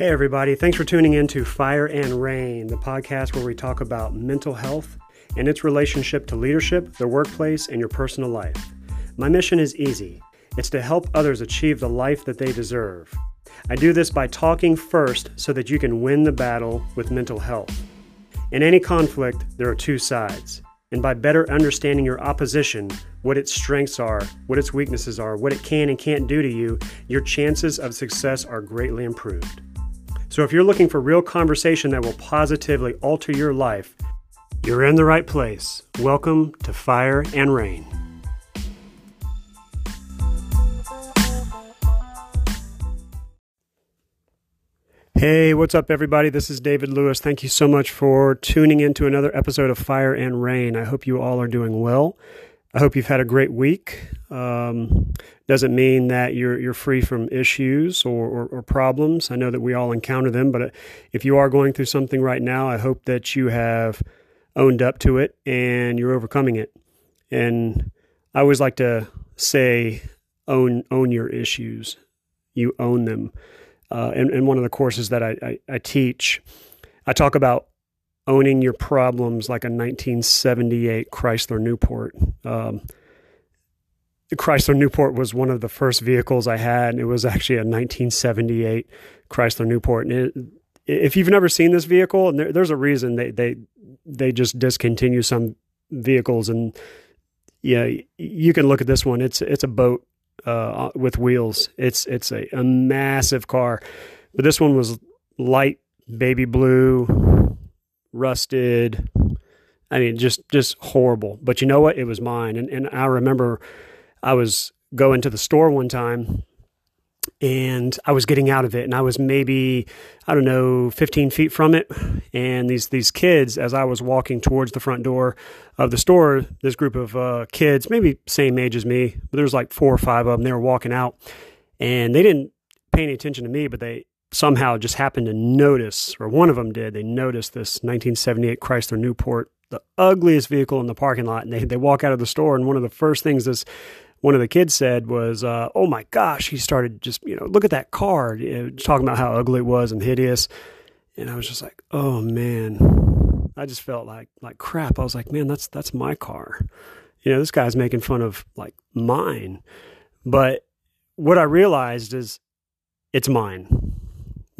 Hey, everybody. Thanks for tuning in to Fire and Rain, the podcast where we talk about mental health and its relationship to leadership, the workplace, and your personal life. My mission is easy it's to help others achieve the life that they deserve. I do this by talking first so that you can win the battle with mental health. In any conflict, there are two sides. And by better understanding your opposition, what its strengths are, what its weaknesses are, what it can and can't do to you, your chances of success are greatly improved. So if you're looking for real conversation that will positively alter your life, you're in the right place. Welcome to Fire and Rain. Hey, what's up, everybody? This is David Lewis. Thank you so much for tuning in to another episode of Fire and Rain. I hope you all are doing well. I hope you've had a great week. Um, doesn't mean that you're you're free from issues or, or, or, problems. I know that we all encounter them, but uh, if you are going through something right now, I hope that you have owned up to it and you're overcoming it. And I always like to say, own own your issues. You own them uh, in, in, one of the courses that I, I, I, teach, I talk about owning your problems like a 1978 Chrysler Newport. Um, the Chrysler Newport was one of the first vehicles I had. It was actually a 1978 Chrysler Newport. And it, if you've never seen this vehicle, and there, there's a reason they, they they just discontinue some vehicles, and yeah, you can look at this one. It's it's a boat uh, with wheels. It's it's a, a massive car, but this one was light baby blue, rusted. I mean, just just horrible. But you know what? It was mine, and and I remember I was going to the store one time and I was getting out of it, and I was maybe I don't know 15 feet from it, and these these kids, as I was walking towards the front door of the store, this group of uh, kids, maybe same age as me, but there was like four or five of them. They were walking out, and they didn't pay any attention to me, but they somehow just happened to notice, or one of them did. They noticed this 1978 Chrysler Newport, the ugliest vehicle in the parking lot, and they they walk out of the store, and one of the first things this one of the kids said was, uh, "Oh my gosh!" He started just you know look at that car, you know, talking about how ugly it was and hideous, and I was just like, "Oh man," I just felt like like crap. I was like, "Man, that's that's my car." You know, this guy's making fun of like mine, but what I realized is it's mine.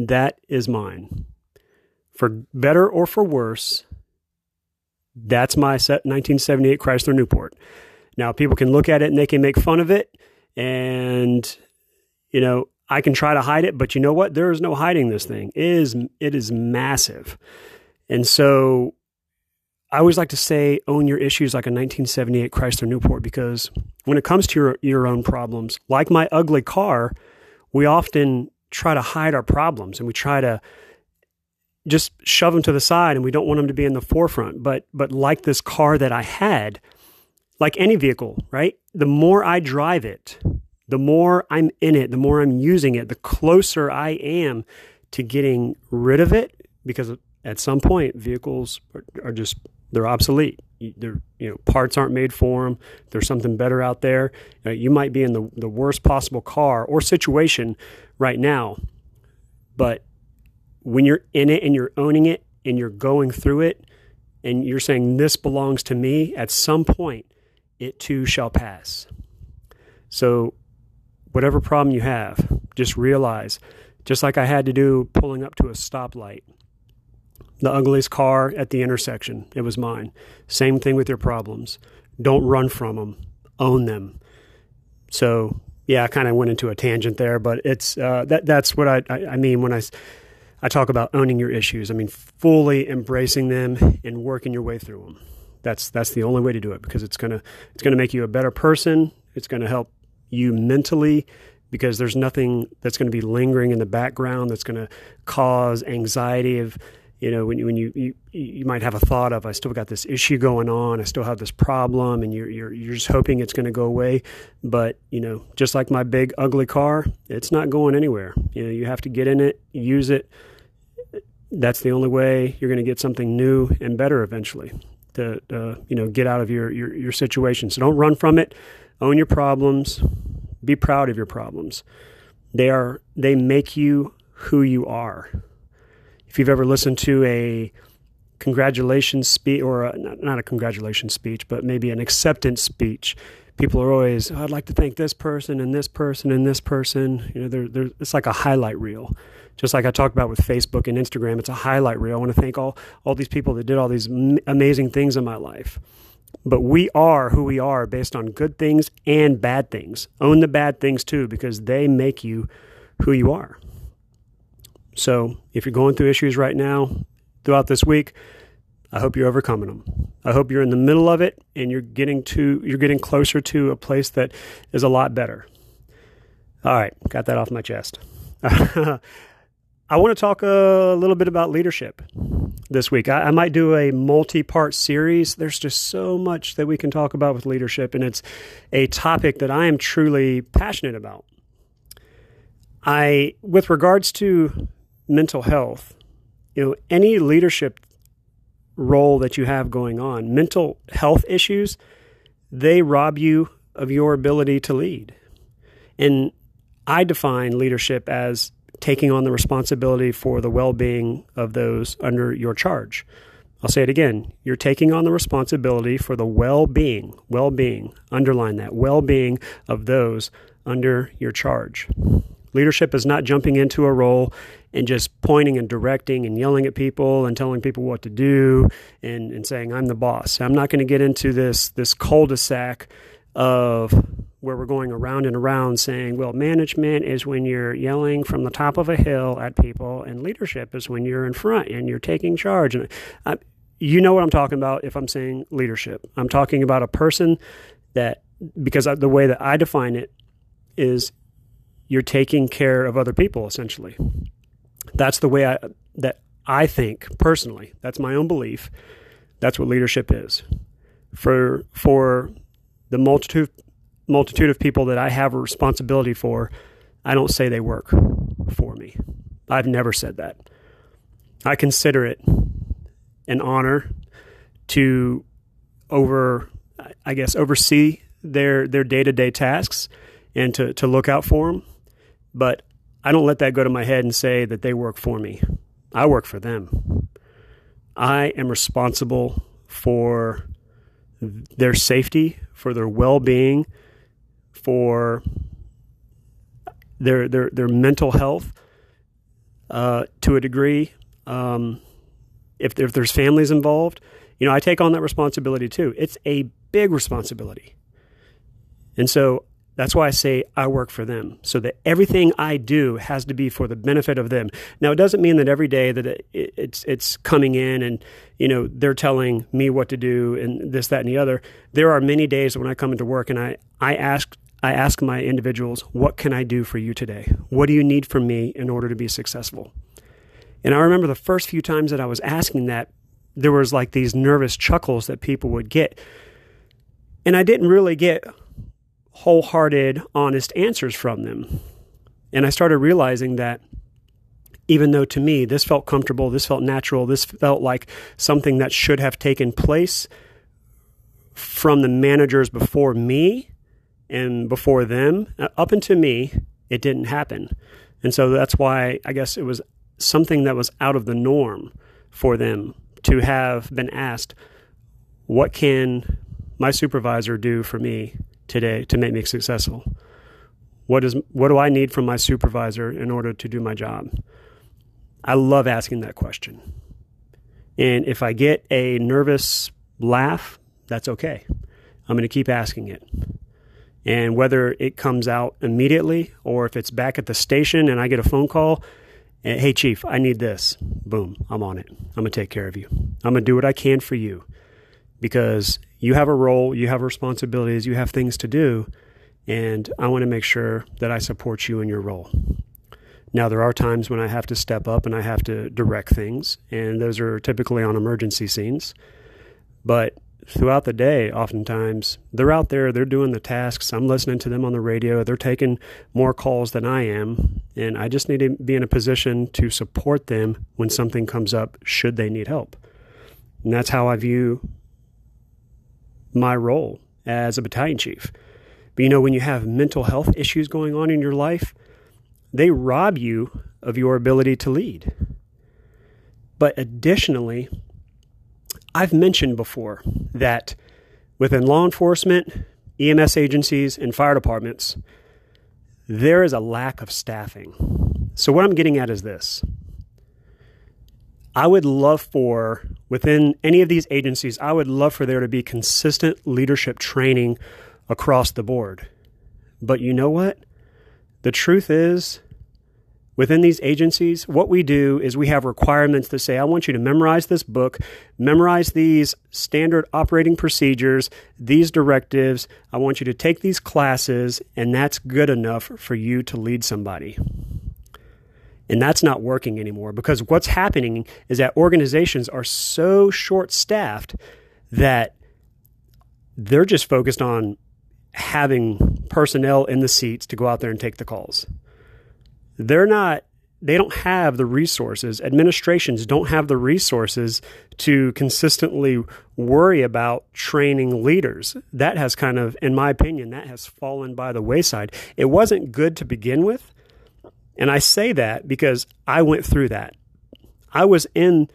That is mine. For better or for worse, that's my set, 1978 Chrysler Newport. Now, people can look at it and they can make fun of it. And, you know, I can try to hide it, but you know what? There is no hiding this thing. It is, it is massive. And so I always like to say own your issues like a 1978 Chrysler Newport because when it comes to your, your own problems, like my ugly car, we often try to hide our problems and we try to just shove them to the side and we don't want them to be in the forefront. But, but like this car that I had, like any vehicle, right? The more I drive it, the more I'm in it, the more I'm using it, the closer I am to getting rid of it because at some point vehicles are, are just they're obsolete. You know, parts aren't made for them. There's something better out there. Uh, you might be in the, the worst possible car or situation right now, but when you're in it and you're owning it and you're going through it and you're saying this belongs to me, at some point it too shall pass. So, whatever problem you have, just realize, just like I had to do pulling up to a stoplight, the ugliest car at the intersection, it was mine. Same thing with your problems. Don't run from them, own them. So, yeah, I kind of went into a tangent there, but it's uh, that that's what I, I, I mean when I I talk about owning your issues. I mean fully embracing them and working your way through them. That's that's the only way to do it because it's gonna it's gonna make you a better person. It's gonna help you mentally because there's nothing that's going to be lingering in the background that's going to cause anxiety of you know when you when you, you you might have a thought of I still got this issue going on I still have this problem and you're you're you're just hoping it's going to go away but you know just like my big ugly car it's not going anywhere you know you have to get in it use it that's the only way you're going to get something new and better eventually to uh, you know get out of your, your your situation. So don't run from it. Own your problems. Be proud of your problems. They are they make you who you are. If you've ever listened to a congratulations speech, or a, not a congratulations speech, but maybe an acceptance speech, people are always, oh, I'd like to thank this person and this person and this person. You know, they're, they're, it's like a highlight reel. Just like I talked about with Facebook and Instagram, it's a highlight reel. I want to thank all, all these people that did all these amazing things in my life. But we are who we are based on good things and bad things. Own the bad things too, because they make you who you are. So if you're going through issues right now, throughout this week, I hope you're overcoming them. I hope you're in the middle of it and you're getting to you're getting closer to a place that is a lot better. All right, got that off my chest. I want to talk a little bit about leadership this week. I, I, might do a multi part series. There's just so much that we can talk about with leadership, and it's a topic that I am truly passionate about. I, with regards to mental health, you know, any leadership role that you have going on, mental health issues, they rob you of your ability to lead. And I define leadership as taking on the responsibility for the well being of those under your charge. I'll say it again. You're taking on the responsibility for the well being, well being, underline that, well being of those under your charge. Leadership is not jumping into a role and just pointing and directing and yelling at people and telling people what to do and, and saying, I'm the boss. I'm not going to get into this, this cul de sac of where we're going around and around saying, well, management is when you're yelling from the top of a hill at people, and leadership is when you're in front and you're taking charge. And I, you know what I'm talking about if I'm saying leadership. I'm talking about a person that, because the way that I define it is you're taking care of other people, essentially. That's the way I, that I think personally. That's my own belief. That's what leadership is. For, for the multitude multitude of people that I have a responsibility for, I don't say they work for me. I've never said that. I consider it an honor to over I guess oversee their their day-to-day tasks and to to look out for them, but I don't let that go to my head and say that they work for me. I work for them. I am responsible for their safety, for their well-being, for their their their mental health uh, to a degree. Um, if if there's families involved, you know, I take on that responsibility too. It's a big responsibility, and so that's why I say I work for them, so that everything I do has to be for the benefit of them. Now, it doesn't mean that every day that it, it's it's coming in and you know they're telling me what to do and this, that, and the other. There are many days when I come into work and I I ask I ask my individuals, what can I do for you today? What do you need from me in order to be successful? And I remember the first few times that I was asking that, there was like these nervous chuckles that people would get. And I didn't really get wholehearted, honest answers from them. And I started realizing that even though to me this felt comfortable, this felt natural, this felt like something that should have taken place from the managers before me, and before them, uh, up until me, it didn't happen. And so that's why I guess it was something that was out of the norm for them to have been asked, What can my supervisor do for me today to make me successful? What, is, what do I need from my supervisor in order to do my job? I love asking that question. And if I get a nervous laugh, that's okay. I'm going to keep asking it. And whether it comes out immediately or if it's back at the station and I get a phone call, eh, hey, Chief, I need this. Boom, I'm on it. I'm going to take care of you. I'm going to do what I can for you because you have a role, you have responsibilities, you have things to do. And I want to make sure that I support you in your role. Now, there are times when I have to step up and I have to direct things, and those are typically on emergency scenes. But throughout the day, oftentimes, they're out there, they're doing the tasks. I'm listening to them on the radio. They're taking more calls than I am. And I just need to be in a position to support them when something comes up, should they need help. And that's how I view my role as a battalion chief. But you know, when you have mental health issues going on in your life, they rob you of your ability to lead. But additionally, I've mentioned before that within law enforcement, EMS agencies, and fire departments, there is a lack of staffing. So, what I'm getting at is this I would love for, within any of these agencies, I would love for there to be consistent leadership training across the board. But you know what? The truth is, within these agencies, what we do is we have requirements that say, I want you to memorize this book, memorize these standard operating procedures, these directives. I want you to take these classes, and that's good enough for you to lead somebody. And that's not working anymore because what's happening is that organizations are so short staffed that they're just focused on having personnel in the seats to go out there and take the calls. They're not they don't have the resources. Administrations don't have the resources to consistently worry about training leaders. That has kind of in my opinion that has fallen by the wayside. It wasn't good to begin with and I say that because I went through that. I was in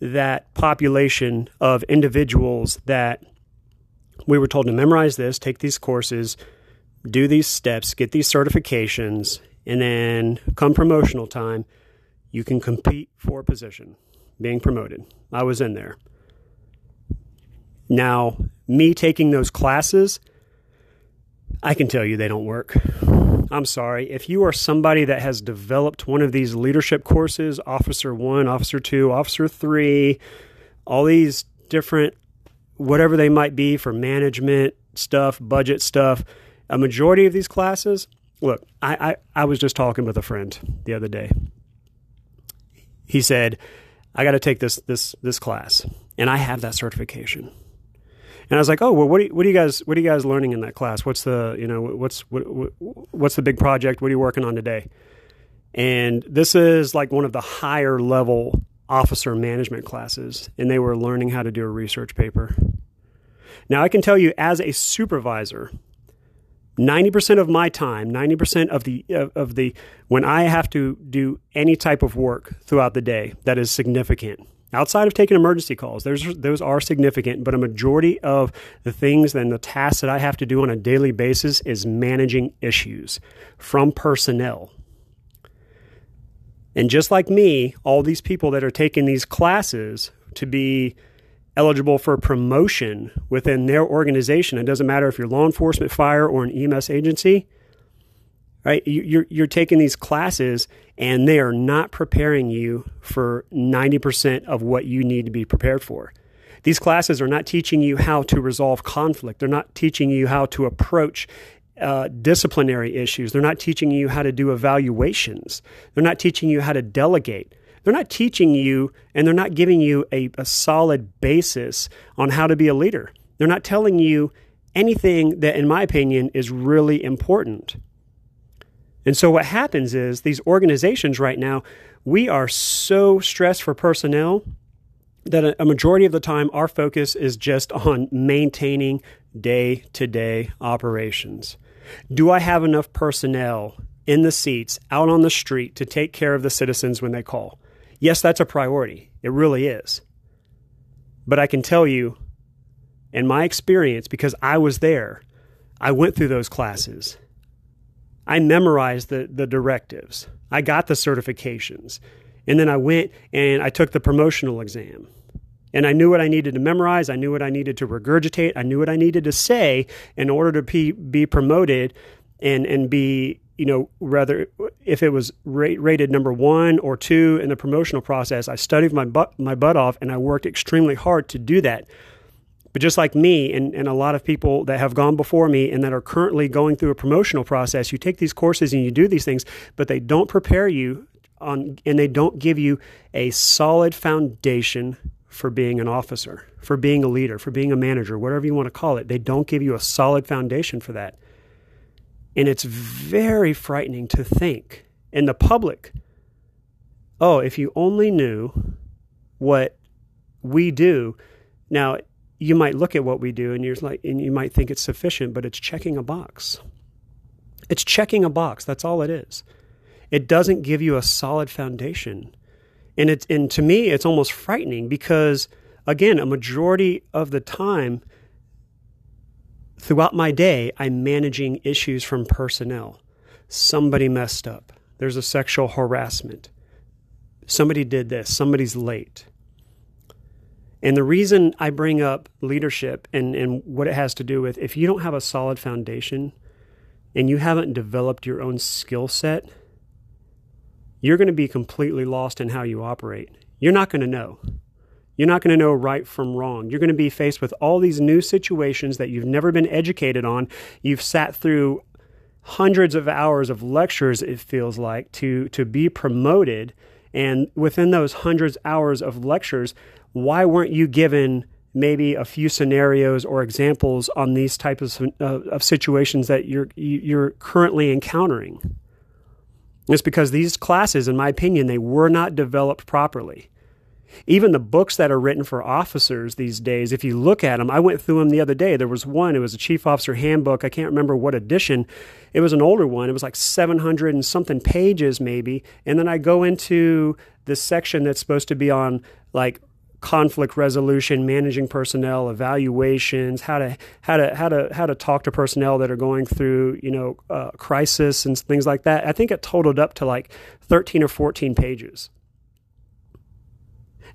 that population of individuals that we were told to memorize this, take these courses, do these steps, get these certifications, and then come promotional time, you can compete for a position, being promoted. I was in there. Now, me taking those classes, I can tell you they don't work. I'm sorry. If you are somebody that has developed one of these leadership courses, Officer 1, Officer 2, Officer 3, all these different, whatever they might be for management stuff, budget stuff, a majority of these classes, look, I, I, I was just talking with a friend the other day. He said, I got to take this, this, this class, and I have that certification. And I was like, oh, well, what, you, what are you guys, what are you guys learning in that class? What's the, you know, what's, what, what's the big project? What are you working on today? And this is like one of the higher level officer management classes, and they were learning how to do a research paper. Now, I can tell you as a supervisor, 90% of my time, 90% of the of the when I have to do any type of work throughout the day that is significant, outside of taking emergency calls, those those are significant, but a majority of the things and the tasks that I have to do on a daily basis is managing issues from personnel. And just like me, all these people that are taking these classes to be eligible for promotion within their organization, it doesn't matter if you're law enforcement, fire, or an EMS agency, right? You're, you're taking these classes and they are not preparing you for 90% of what you need to be prepared for. These classes are not teaching you how to resolve conflict. They're not teaching you how to approach uh, disciplinary issues. They're not teaching you how to do evaluations. They're not teaching you how to delegate. They're not teaching you and they're not giving you a, a solid basis on how to be a leader. They're not telling you anything that, in my opinion, is really important. And so what happens is these organizations right now, we are so stressed for personnel that a majority of the time our focus is just on maintaining day to day operations. Do I have enough personnel in the seats out on the street to take care of the citizens when they call? Yes, that's a priority. It really is. But I can tell you, in my experience, because I was there, I went through those classes I memorized the, the directives. I got the certifications. And then I went and I took the promotional exam. And I knew what I needed to memorize. I knew what I needed to regurgitate. I knew what I needed to say in order to be, be promoted and, and be, you know, rather, if it was rate, rated number one or two in the promotional process, I studied my butt, my butt off and I worked extremely hard to do that. But just like me and, and a lot of people that have gone before me and that are currently going through a promotional process, you take these courses and you do these things, but they don't prepare you on and they don't give you a solid foundation for being an officer, for being a leader, for being a manager, whatever you want to call it. They don't give you a solid foundation for that. And it's very frightening to think in the public, oh, if you only knew what we do. Now, you might look at what we do and you're like and you might think it's sufficient but it's checking a box it's checking a box that's all it is It doesn't give you a solid foundation. And it's and to me it's almost frightening because again, a majority of the time throughout my day, I'm managing issues from personnel. Somebody messed up. There's a sexual harassment. Somebody did this. Somebody's late. And the reason I bring up leadership and, and what it has to do with if you don't have a solid foundation and you haven't developed your own skill set, you're going to be completely lost in how you operate. You're not going to know. You're not going to know right from wrong. You're going to be faced with all these new situations that you've never been educated on. You've sat through hundreds of hours of lectures, it feels like, to, to be promoted. And within those hundreds of hours of lectures, why weren't you given maybe a few scenarios or examples on these types of, uh, of situations that you're, you're currently encountering? It's because these classes, in my opinion, they were not developed properly. Even the books that are written for officers these days, if you look at them, I went through them the other day. There was one, it was a Chief Officer Handbook. I can't remember what edition. It was an older one. It was like 700 and something pages, maybe. And then I go into this section that's supposed to be on like conflict resolution, managing personnel, evaluations, how to how to how to how to talk to personnel that are going through you know uh, crisis and things like that. I think it totaled up to like thirteen or fourteen pages.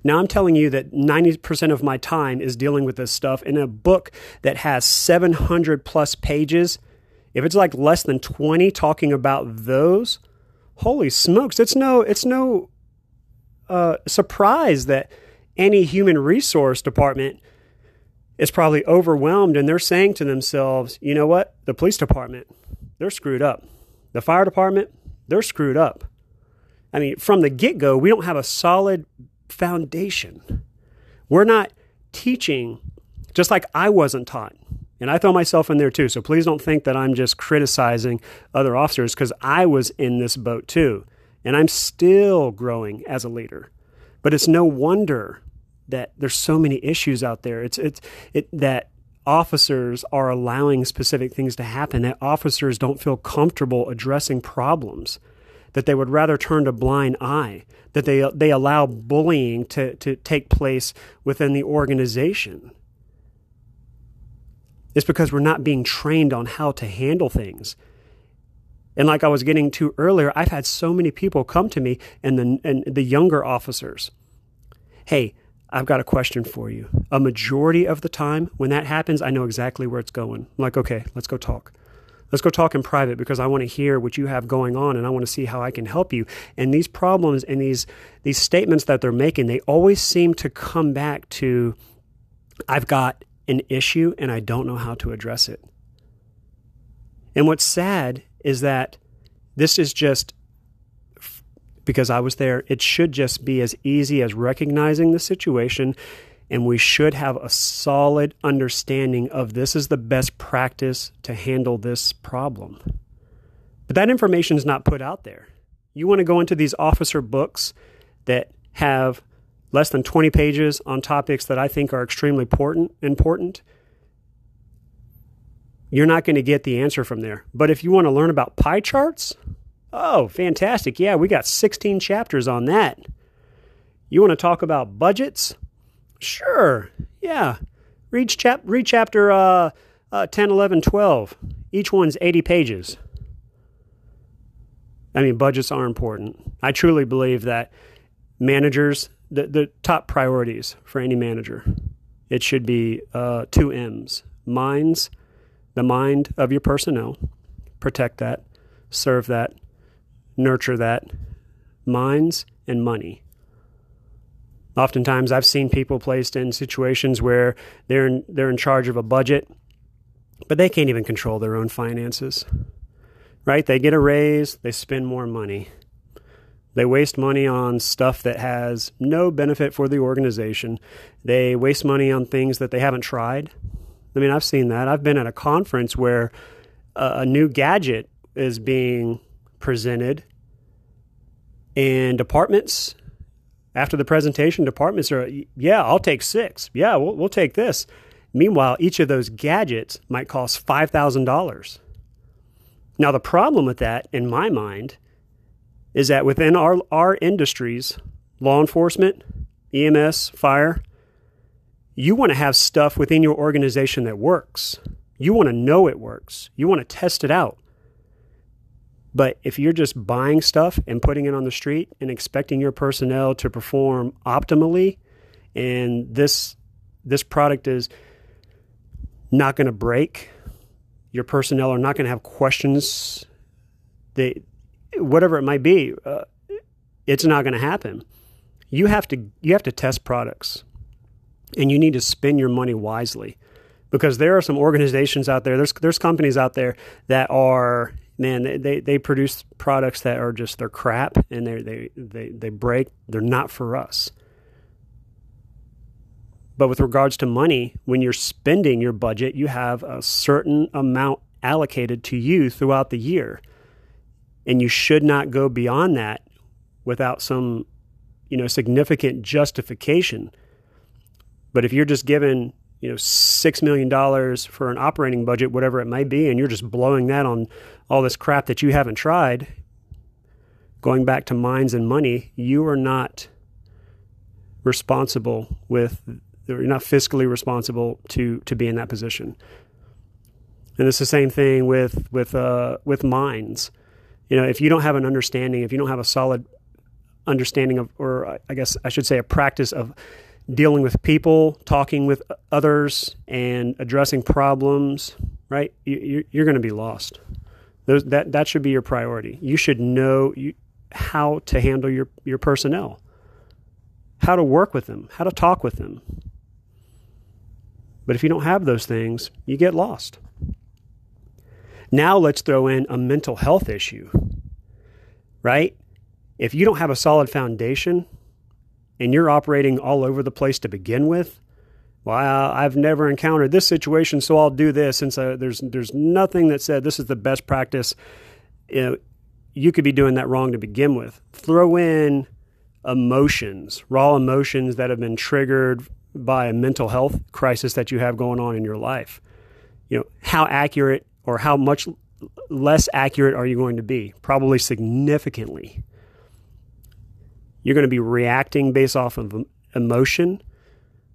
Now I'm telling you that 90% of my time is dealing with this stuff in a book that has 700 plus pages. If it's like less than 20 talking about those, holy smokes, it's no it's no uh, surprise that any human resource department is probably overwhelmed and they're saying to themselves, you know what? The police department, they're screwed up. The fire department, they're screwed up. I mean, from the get go, we don't have a solid foundation. We're not teaching, just like I wasn't taught. And I throw myself in there too. So please don't think that I'm just criticizing other officers because I was in this boat too. And I'm still growing as a leader. But it's no wonder that there's so many issues out there. It's it's it that officers are allowing specific things to happen. That officers don't feel comfortable addressing problems. That they would rather turn a blind eye. That they they allow bullying to to take place within the organization. It's because we're not being trained on how to handle things. And like I was getting to earlier, I've had so many people come to me and the and the younger officers. Hey, I've got a question for you. A majority of the time when that happens, I know exactly where it's going. I'm like, okay, let's go talk. Let's go talk in private because I want to hear what you have going on and I want to see how I can help you. And these problems and these these statements that they're making, they always seem to come back to I've got an issue and I don't know how to address it. And what's sad is that this is just because I was there. It should just be as easy as recognizing the situation, and we should have a solid understanding of this is the best practice to handle this problem. But that information is not put out there. You want to go into these officer books that have less than 20 pages on topics that I think are extremely important important you're not going to get the answer from there. But if you want to learn about pie charts, oh, fantastic. Yeah, we got 16 chapters on that. You want to talk about budgets? Sure. Yeah. Read, chap- read chapter uh, uh, 10, 11, 12. Each one's 80 pages. I mean, budgets are important. I truly believe that managers, the, the top priorities for any manager, it should be uh, two M's minds the mind of your personnel, protect that, serve that, nurture that, minds and money. Oftentimes, I've seen people placed in situations where they're in, they're in charge of a budget, but they can't even control their own finances. Right? They get a raise, they spend more money. They waste money on stuff that has no benefit for the organization. They waste money on things that they haven't tried. I mean, I've seen that. I've been at a conference where a, a new gadget is being presented, and departments after the presentation, departments are, yeah, I'll take six. Yeah, we'll, we'll take this. Meanwhile, each of those gadgets might cost $5,000. Now, the problem with that, in my mind, is that within our, our industries, law enforcement, EMS, fire, you want to have stuff within your organization that works. You want to know it works. You want to test it out. But if you're just buying stuff and putting it on the street and expecting your personnel to perform optimally, and this this product is not going to break, your personnel are not going to have questions. They, whatever it might be, uh, it's not going to happen. You have to you have to test products, and you need to spend your money wisely, because there are some organizations out there. There's there's companies out there that are man, they, they, they produce products that are just they're crap and they they they they break. They're not for us. But with regards to money, when you're spending your budget, you have a certain amount allocated to you throughout the year. And you should not go beyond that without some, you know, significant justification. But if you're just given you know six million dollars for an operating budget, whatever it might be, and you're just blowing that on all this crap that you haven't tried, going back to minds and money, you are not responsible with you're not fiscally responsible to to be in that position. And it's the same thing with with uh, with minds. You know, if you don't have an understanding, if you don't have a solid understanding of, or I guess I should say, a practice of dealing with people, talking with others, and addressing problems, right? You, are going to be lost. Those, that that should be your priority. You should know you, how to handle your your personnel, how to work with them, how to talk with them. But if you don't have those things, you get lost. Now let's throw in a mental health issue, right? If you don't have a solid foundation, and you're operating all over the place to begin with, well, I've never encountered this situation, so I'll do this. Since uh, there's there's nothing that said this is the best practice, you, know, you could be doing that wrong to begin with. Throw in emotions, raw emotions that have been triggered by a mental health crisis that you have going on in your life. You know, how accurate or how much less accurate are you going to be? Probably significantly. You're going to be reacting based off of emotion.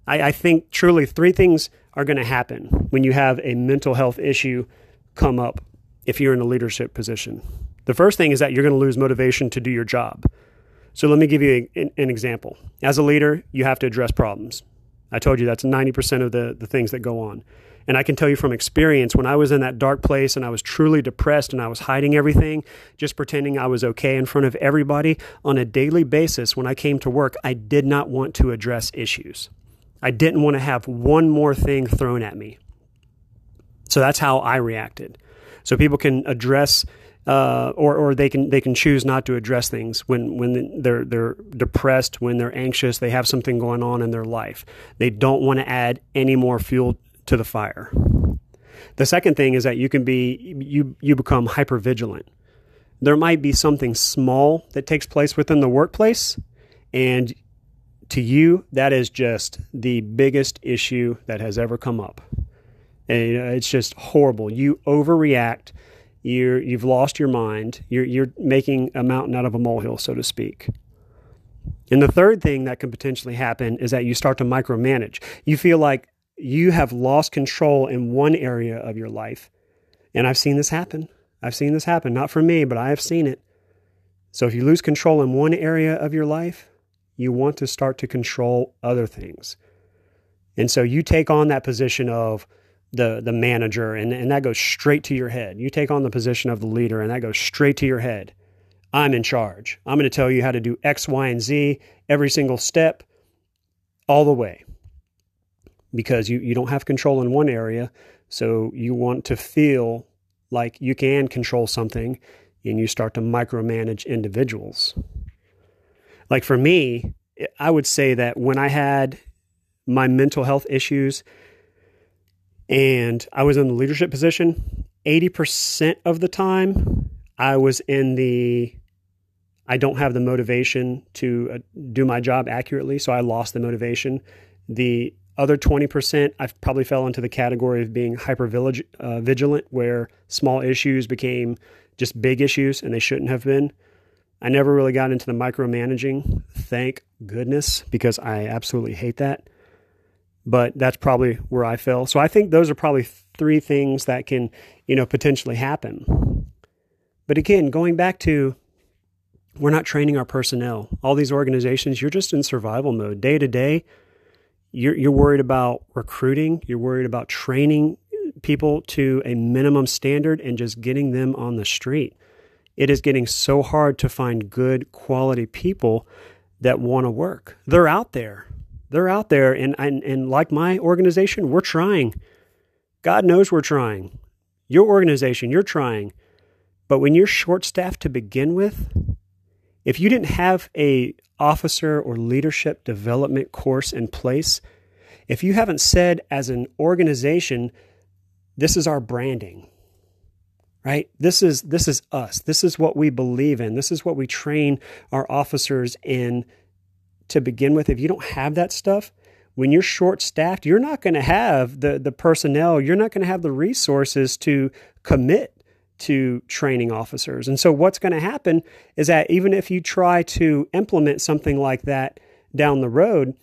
I, I think truly three things are going to happen when you have a mental health issue come up if you're in a leadership position. The first thing is that you're going to lose motivation to do your job. So let me give you a, an example. As a leader, you have to address problems. I told you that's 90% of the, the things that go on. And I can tell you from experience, when I was in that dark place and I was truly depressed and I was hiding everything, just pretending I was okay in front of everybody on a daily basis, when I came to work, I did not want to address issues. I didn't want to have one more thing thrown at me. So that's how I reacted. So people can address uh, or or they can they can choose not to address things when when they're they're depressed, when they're anxious, they have something going on in their life. They don't want to add any more fuel to the fire. The second thing is that you can be you you become hyper vigilant. There might be something small that takes place within the workplace and to you that is just the biggest issue that has ever come up. And it's just horrible. You overreact. You're, you've lost your mind. You're, you're making a mountain out of a molehill, so to speak. And the third thing that could potentially happen is that you start to micromanage. You feel like you have lost control in one area of your life. And I've seen this happen. I've seen this happen, not for me, but I have seen it. So if you lose control in one area of your life, you want to start to control other things. And so you take on that position of the the manager and, and that goes straight to your head. You take on the position of the leader and that goes straight to your head. I'm in charge. I'm going to tell you how to do X, Y, and Z every single step all the way because you, you don't have control in one area. So you want to feel like you can control something and you start to micromanage individuals. Like for me, I would say that when I had my mental health issues and I was in the leadership position, 80% of the time I was in the I don't have the motivation to uh, do my job accurately, so I lost the motivation. The other 20%, I probably fell into the category of being hyper uh, vigilant, where small issues became just big issues and they shouldn't have been. I never really got into the micromanaging. Thank goodness, because I absolutely hate that. But that's probably where I fell. So I think those are probably three things that can, you know, potentially happen. But again, going back to we're not training our personnel. All these organizations, you're just in survival mode day to day. You're, you're worried about recruiting. You're worried about training people to a minimum standard and just getting them on the street. It is getting so hard to find good quality people that want to work. They're out there. They're out there. And, and, and like my organization, we're trying. God knows we're trying. Your organization, you're trying. But when you're short staffed to begin with, if you didn't have a officer or leadership development course in place, if you haven't said as an organization, this is our branding, right? This is this is us. This is what we believe in. This is what we train our officers in to begin with. If you don't have that stuff, when you're short staffed, you're not going to have the the personnel, you're not going to have the resources to commit to training officers. And so, what's going to happen is that even if you try to implement something like that down the road,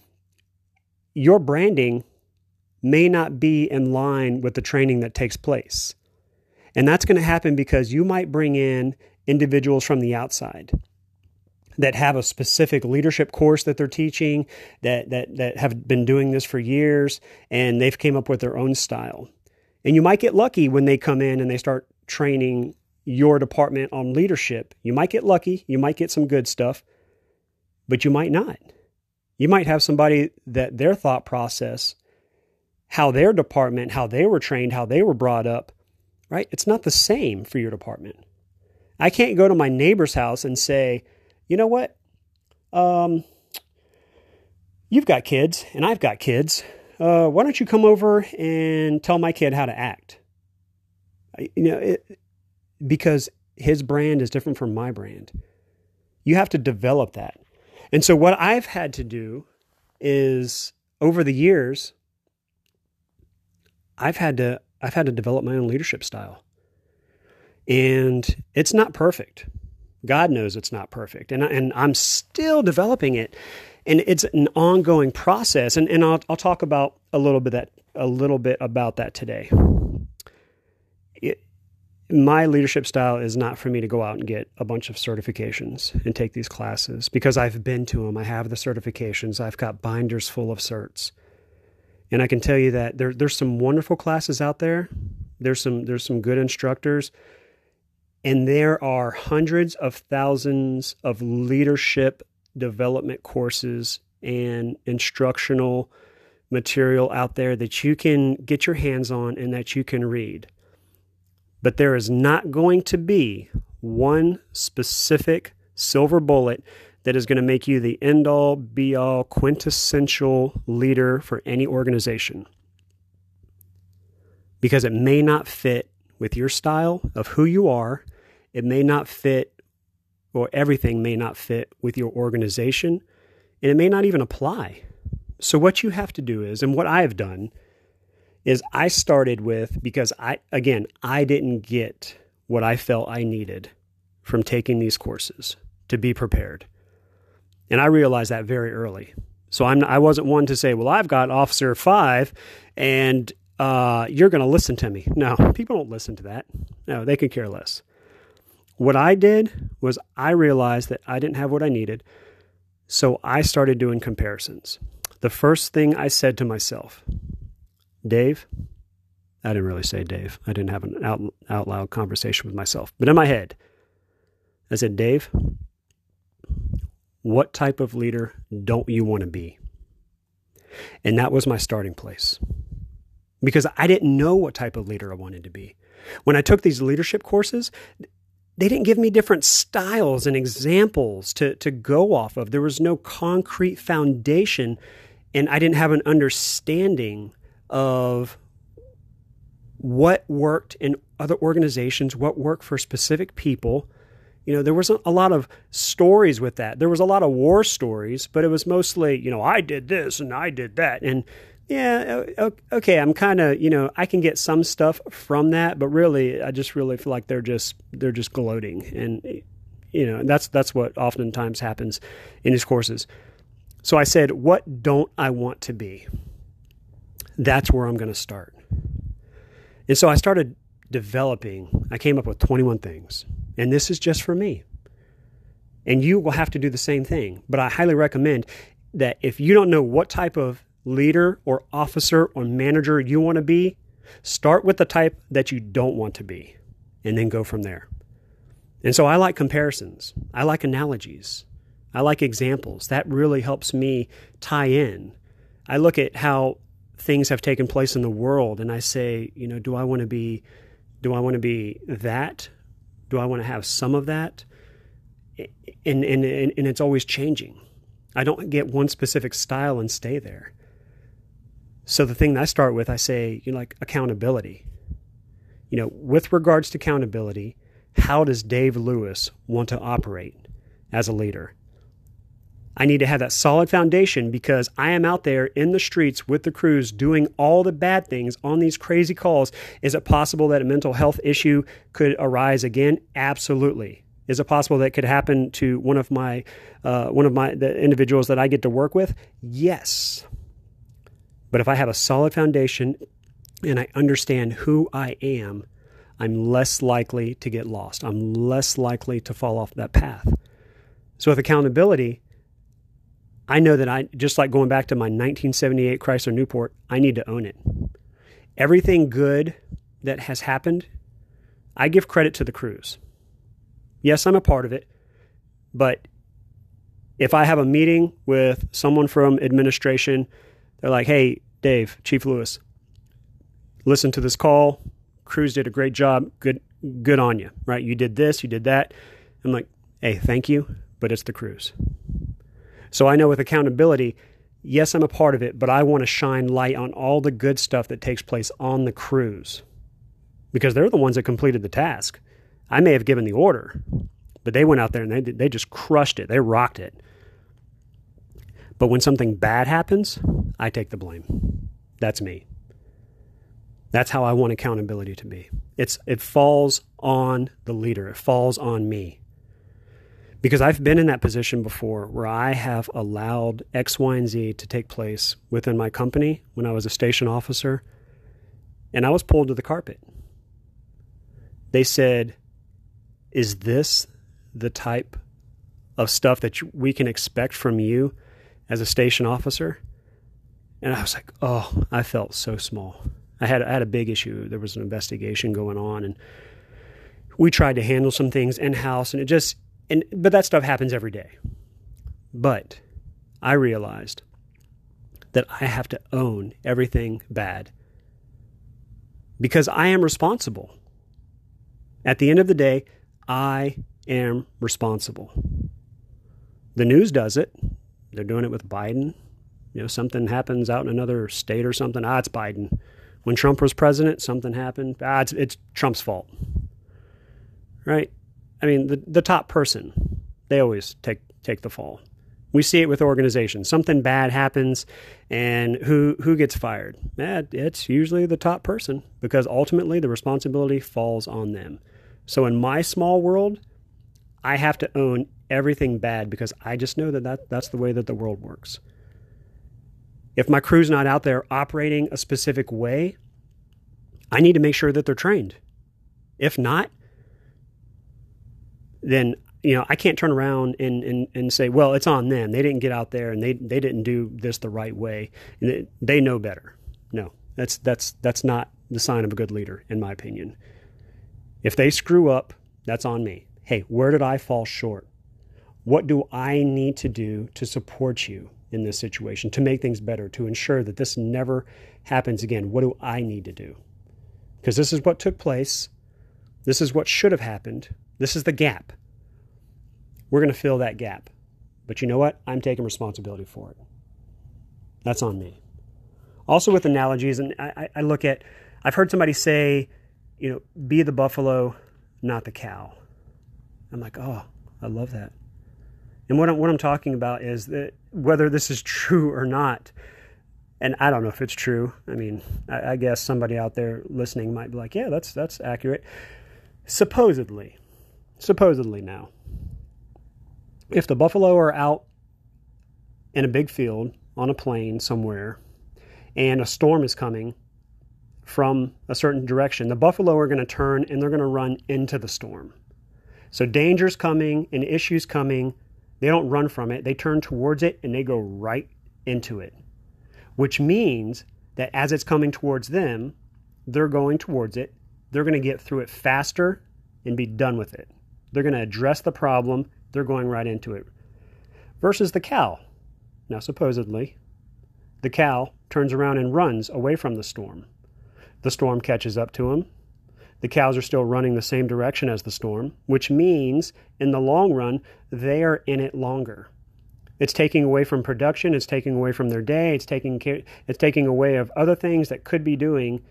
your branding may not be in line with the training that takes place. And that's going to happen because you might bring in individuals from the outside that have a specific leadership course that they're teaching that that that have been doing this for years and they've came up with their own style. And you might get lucky when they come in and they start training your department on leadership. You might get lucky, you might get some good stuff, but you might not. You might have somebody that their thought process, how their department, how they were trained, how they were brought up, right? It's not the same for your department. I can't go to my neighbor's house and say, you know what? Um, you've got kids and I've got kids. Uh, why don't you come over and tell my kid how to act? You know, it, because his brand is different from my brand. You have to develop that. And so, what I've had to do is over the years, I've had to I've had to develop my own leadership style. And it's not perfect. God knows it's not perfect. And, and I'm still developing it. And it's an ongoing process. And, and I'll, I'll talk about a little bit that a little bit about that today my leadership style is not for me to go out and get a bunch of certifications and take these classes because I've been to them. I have the certifications. I've got binders full of certs. And I can tell you that there, there's some wonderful classes out there. There's some there's some good instructors. And there are hundreds of thousands of leadership development courses and instructional material out there that you can get your hands on and that you can read. But there is not going to be one specific silver bullet that is going to make you the end all, be all, quintessential leader for any organization. Because it may not fit with your style of who you are, it may not fit, or everything may not fit with your organization, and it may not even apply. So, what you have to do is, and what I've done, is I started with because I again I didn't get what I felt I needed from taking these courses to be prepared. And I realized that very early. So I'm I wasn't one to say, "Well, I've got officer 5 and uh, you're going to listen to me." No, people don't listen to that. No, they can care less. What I did was I realized that I didn't have what I needed. So I started doing comparisons. The first thing I said to myself, Dave. I didn't really say Dave. I didn't have an out, out loud conversation with myself. But in my head, I said, Dave, what type of leader don't you want to be? And that was my starting place because I didn't know what type of leader I wanted to be. When I took these leadership courses, they didn't give me different styles and examples to, to go off of. There was no concrete foundation, and I didn't have an understanding of what worked in other organizations, what worked for specific people. You know, there wasn't a lot of stories with that. There was a lot of war stories, but it was mostly, you know, I did this and I did that. And yeah, okay, I'm kind of, you know, I can get some stuff from that, but really, I just really feel like they're just they're just gloating, and you know, that's that's what oftentimes happens in these courses. So I said, what don't I want to be? That's where I'm going to start. And so I started developing. I came up with 21 things, and this is just for me. And you will have to do the same thing. But I highly recommend that if you don't know what type of leader or officer or manager you want to be, start with the type that you don't want to be and then go from there. And so I like comparisons, I like analogies, I like examples. That really helps me tie in. I look at how things have taken place in the world and I say, you know, do I want to be do I want to be that? Do I want to have some of that? And, and, and, and it's always changing. I don't get one specific style and stay there. So the thing that I start with, I say, you know, like accountability. You know, with regards to accountability, how does Dave Lewis want to operate as a leader? I need to have that solid foundation because I am out there in the streets with the crews doing all the bad things on these crazy calls. Is it possible that a mental health issue could arise again? Absolutely. Is it possible that could happen to one of my uh, one of my the individuals that I get to work with? Yes. But if I have a solid foundation and I understand who I am, I'm less likely to get lost. I'm less likely to fall off that path. So with accountability, I know that I just like going back to my 1978 Chrysler Newport, I need to own it. Everything good that has happened, I give credit to the crews. Yes, I'm a part of it, but if I have a meeting with someone from administration, they're like, "Hey, Dave, Chief Lewis, listen to this call. Crews did a great job. Good, good on you. Right? You did this, you did that." I'm like, "Hey, thank you, but it's the crews." So I know with accountability, yes, I'm a part of it, but I want to shine light on all the good stuff that takes place on the crews because they're the ones that completed the task. I may have given the order, but they went out there and they, they just crushed it. They rocked it. But when something bad happens, I take the blame. That's me. That's how I want accountability to be. It's it falls on the leader. It falls on me because I've been in that position before where I have allowed X, Y, and Z to take place within my company when I was a station officer, and I was pulled to the carpet. They said, Is this the type of stuff that we can expect from you as a station officer? And I was like, Oh, I felt so small. I had, I had a big issue. There was an investigation going on, and we tried to handle some things in house, and it just and but that stuff happens every day. But I realized that I have to own everything bad because I am responsible. At the end of the day, I am responsible. The news does it. They're doing it with Biden. You know, something happens out in another state or something. Ah, it's Biden. When Trump was president, something happened. Ah, it's, it's Trump's fault. Right? I mean, the, the top person, they always take, take the fall. We see it with organizations. Something bad happens, and who, who gets fired? It's usually the top person because ultimately the responsibility falls on them. So in my small world, I have to own everything bad because I just know that, that that's the way that the world works. If my crew's not out there operating a specific way, I need to make sure that they're trained. If not, then you know I can't turn around and, and, and say, well, it's on them. They didn't get out there and they they didn't do this the right way. They, know better. No, that's that's that's not the sign of a good leader, in my opinion. If they screw up, that's on me. Hey, where did I fall short? What do I need to do to support you in this situation, to make things better, to ensure that this never happens again? What do I need to do? Because this is what took place. This is what should have happened. This is the gap. We're going to fill that gap. But you know what? I'm taking responsibility for it. That's on me. Also, with analogies, and I, I look at, I've heard somebody say, you know, be the buffalo, not the cow. I'm like, oh, I love that. And what I'm, what I'm talking about is that whether this is true or not, and I don't know if it's true. I mean, I, I guess somebody out there listening might be like, yeah, that's that's accurate. Supposedly, supposedly now, if the buffalo are out in a big field on a plain somewhere and a storm is coming from a certain direction, the buffalo are going to turn and they're going to run into the storm. So danger's coming and issues coming. They don't run from it. They turn towards it and they go right into it. Which means that as it's coming towards them, they're going towards it. They're going to get through it faster and be done with it. They're going to address the problem. They're going right into it. Versus the cow. Now, supposedly, the cow turns around and runs away from the storm. The storm catches up to him. The cows are still running the same direction as the storm, which means in the long run, they are in it longer. It's taking away from production, it's taking away from their day, it's taking it's taking away of other things that could be doing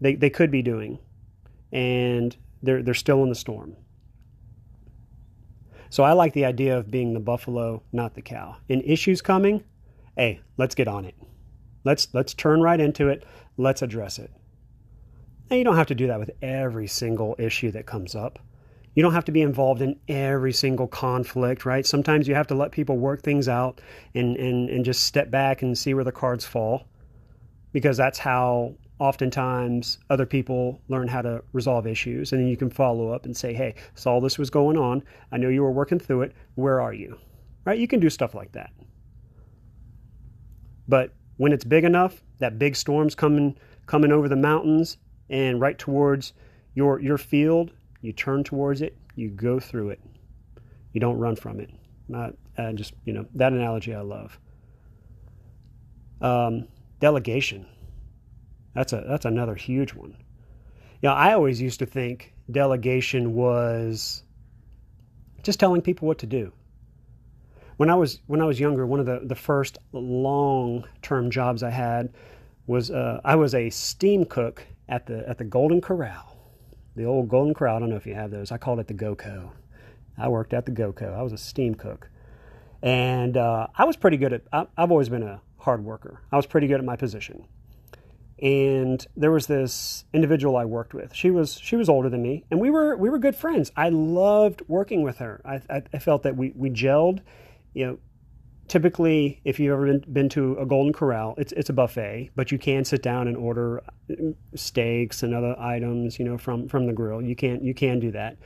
they, they could be doing. And they're they're still in the storm. So I like the idea of being the buffalo, not the cow. In issues coming, hey, let's get on it. Let's let's turn right into it. Let's address it. Now you don't have to do that with every single issue that comes up. You don't have to be involved in every single conflict, right? Sometimes you have to let people work things out and, and, and just step back and see where the cards fall because that's how oftentimes other people learn how to resolve issues and then you can follow up and say hey saw this was going on. I know you were working through it. Where are you? Right? You can do stuff like that. But when it's big enough that big storm's coming coming over the mountains and right towards your your field you turn towards it you go through it. You don't run from it. Not uh, just you know that analogy i love. Um, delegation that's a that's another huge one. Know, I always used to think delegation was just telling people what to do. When I was when I was younger, one of the, the first long term jobs I had was uh, I was a steam cook at the at the Golden Corral, the old Golden Corral. I don't know if you have those. I called it the GoCo. I worked at the GoCo. I was a steam cook, and uh, I was pretty good at. I, I've always been a hard worker. I was pretty good at my position and there was this individual I worked with. She was she was older than me, and we were we were good friends. I loved working with her. I, I, I felt that we we gelled. You know, typically, if you've ever been, been to a Golden Corral, it's it's a buffet, but you can sit down and order mm, steaks and other items. You know, from from the grill. You can you can do that.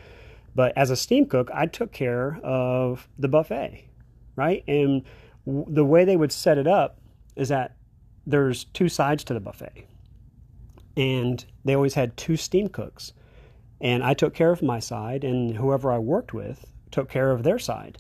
But as a steam cook, I took care of the buffet, right? And the way they would set it up is that there's two sides to the buffet. And they always had two steam cooks. And I took care of my side, and whoever I worked with took care of their side.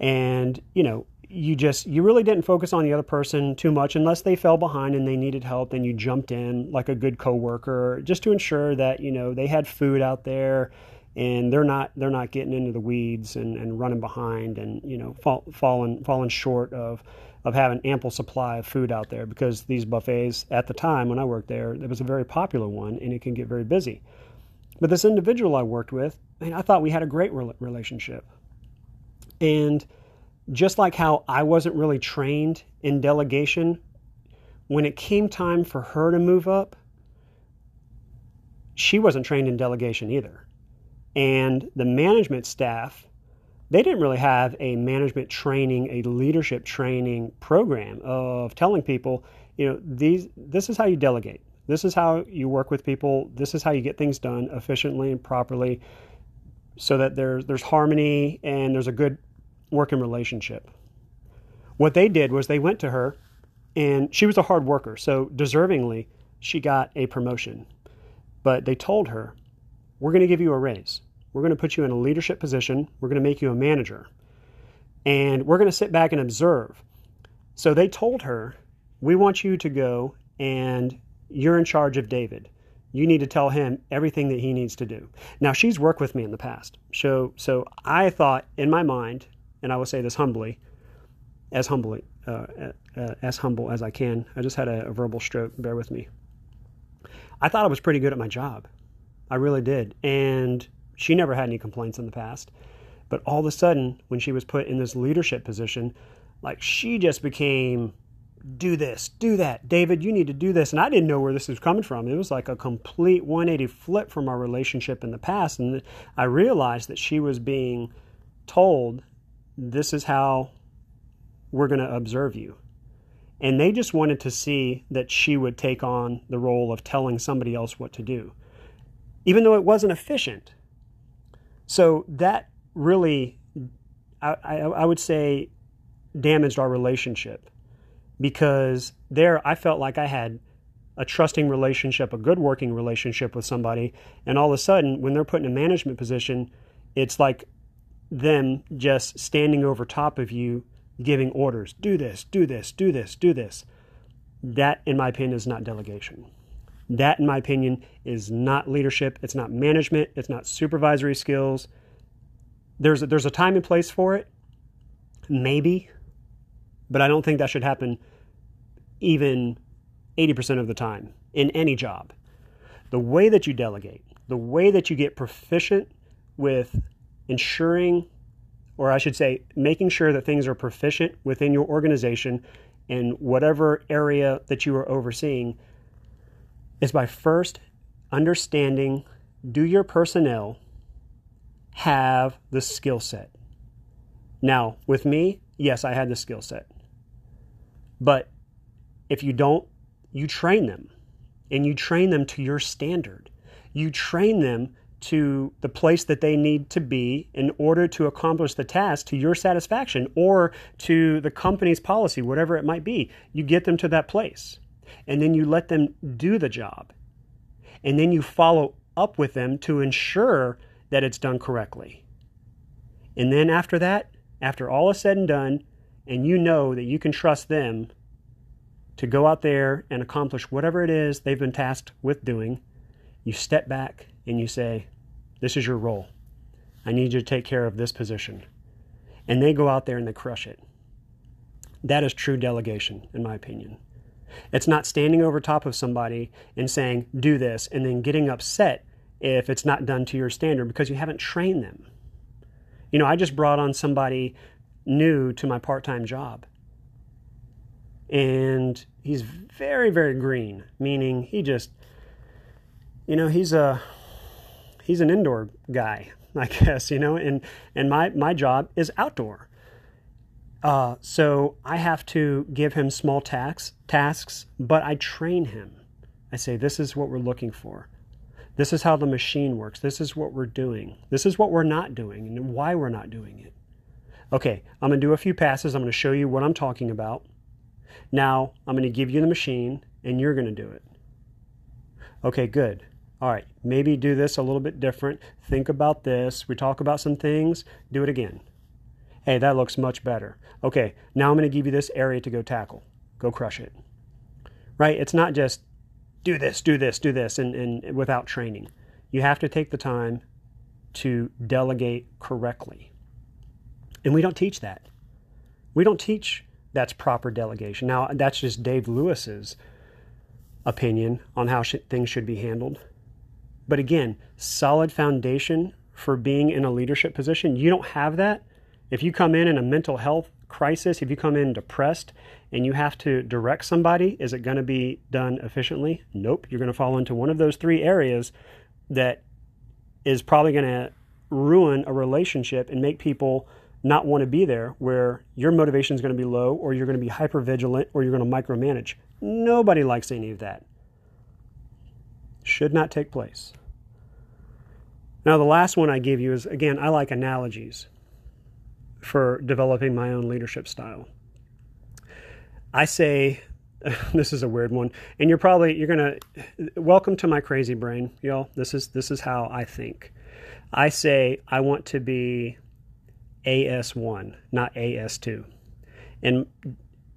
And, you know, you just, you really didn't focus on the other person too much unless they fell behind and they needed help. Then you jumped in like a good coworker just to ensure that, you know, they had food out there and they're not they're not getting into the weeds and, and running behind and you know fall, falling falling short of of having ample supply of food out there because these buffets at the time when I worked there, it was a very popular one and it can get very busy. But this individual I worked with, man, I thought we had a great relationship. And just like how I wasn't really trained in delegation, when it came time for her to move up, she wasn't trained in delegation either. And the management staff they didn't really have a management training, a leadership training program of telling people, you know, these this is how you delegate. This is how you work with people. This is how you get things done efficiently and properly so that there's there's harmony and there's a good working relationship. What they did was they went to her and she was a hard worker, so deservingly she got a promotion. But they told her, "We're going to give you a raise." We're going to put you in a leadership position. We're going to make you a manager. And we're going to sit back and observe. So they told her, We want you to go and you're in charge of David. You need to tell him everything that he needs to do. Now, she's worked with me in the past. So, so I thought in my mind, and I will say this humbly, as humbly, uh, uh, as humble as I can. I just had a, a verbal stroke. Bear with me. I thought I was pretty good at my job. I really did. And she never had any complaints in the past. But all of a sudden, when she was put in this leadership position, like she just became do this, do that. David, you need to do this. And I didn't know where this was coming from. It was like a complete 180 flip from our relationship in the past. And I realized that she was being told this is how we're going to observe you. And they just wanted to see that she would take on the role of telling somebody else what to do, even though it wasn't efficient. So that really, I, I, I would say, damaged our relationship because there I felt like I had a trusting relationship, a good working relationship with somebody, and all of a sudden, when they're put in a management position, it's like them just standing over top of you, giving orders do this, do this, do this, do this. That, in my opinion, is not delegation. That, in my opinion, is not leadership. It's not management. It's not supervisory skills. There's a, there's a time and place for it, maybe, but I don't think that should happen even 80% of the time in any job. The way that you delegate, the way that you get proficient with ensuring, or I should say, making sure that things are proficient within your organization in whatever area that you are overseeing is by first understanding do your personnel have the skill set? Now, with me, yes, I had the skill set. But if you don't, you train them and you train them to your standard. You train them to the place that they need to be in order to accomplish the task to your satisfaction or to the company's policy, whatever it might be. You get them to that place and then you let them do the job. And then you follow up with them to ensure that it's done correctly. And then after that, after all is said and done, and you know that you can trust them to go out there and accomplish whatever it is they've been tasked with doing, you step back and you say, This is your role. I need you to take care of this position. And they go out there and they crush it. That is true delegation, in my opinion. It's not standing over top of somebody and saying, Do this, and then getting upset if it's not done to your standard because you haven't trained them. You know, I just brought on somebody new to my part time job. And he's very, very green, meaning he just, you know, he's a he's an indoor guy, I guess, you know, and and my my job is outdoor. Uh, so I have to give him small tasks, tasks, but I train him. I say, this is what we're looking for. This is how the machine works. This is what we're doing. This is what we're not doing and why we're not doing it. Okay, I'm going to do a few passes. I'm going to show you what I'm talking about. Now, I'm going to give you the machine and you're going to do it. Okay, good. All right, maybe do this a little bit different. Think about this. We talk about some things. Do it again. Hey, that looks much better. Okay, now I'm going to give you this area to go tackle. Go crush it. Right? It's not just do this, do this, do this, and, and without training. You have to take the time to delegate correctly. And we don't teach that. We don't teach that's proper delegation. Now, that's just Dave Lewis's opinion on how sh- things should be handled. But again, solid foundation for being in a leadership position. You don't have that. If you come in in a mental health crisis, if you come in depressed and you have to direct somebody, is it going to be done efficiently? Nope. You're going to fall into one of those three areas that is probably going to ruin a relationship and make people not want to be there where your motivation is going to be low or you're going to be hyper vigilant or you're going to micromanage. Nobody likes any of that. Should not take place. Now, the last one I give you is again, I like analogies for developing my own leadership style. I say, this is a weird one, and you're probably you're gonna welcome to my crazy brain, y'all. This is this is how I think. I say I want to be AS1, not AS2. And